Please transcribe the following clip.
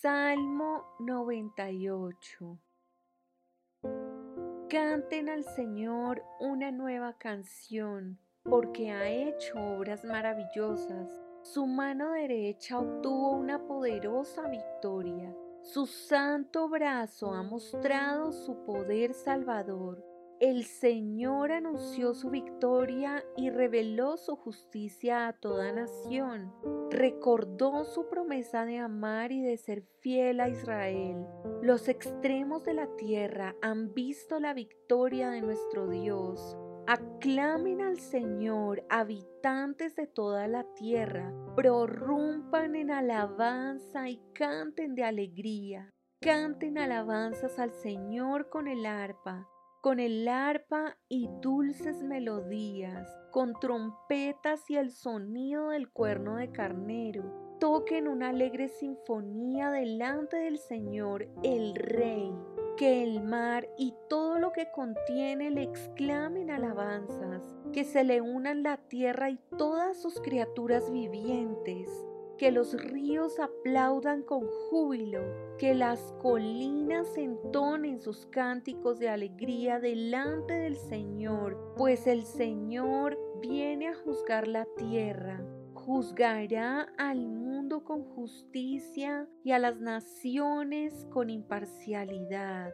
Salmo 98 Canten al Señor una nueva canción, porque ha hecho obras maravillosas. Su mano derecha obtuvo una poderosa victoria. Su santo brazo ha mostrado su poder salvador. El Señor anunció su victoria y reveló su justicia a toda nación. Recordó su promesa de amar y de ser fiel a Israel. Los extremos de la tierra han visto la victoria de nuestro Dios. Aclamen al Señor, habitantes de toda la tierra, prorrumpan en alabanza y canten de alegría. Canten alabanzas al Señor con el arpa con el arpa y dulces melodías, con trompetas y el sonido del cuerno de carnero. Toquen una alegre sinfonía delante del Señor, el Rey. Que el mar y todo lo que contiene le exclamen alabanzas, que se le unan la tierra y todas sus criaturas vivientes que los ríos aplaudan con júbilo, que las colinas entonen sus cánticos de alegría delante del Señor, pues el Señor viene a juzgar la tierra, juzgará al mundo con justicia y a las naciones con imparcialidad.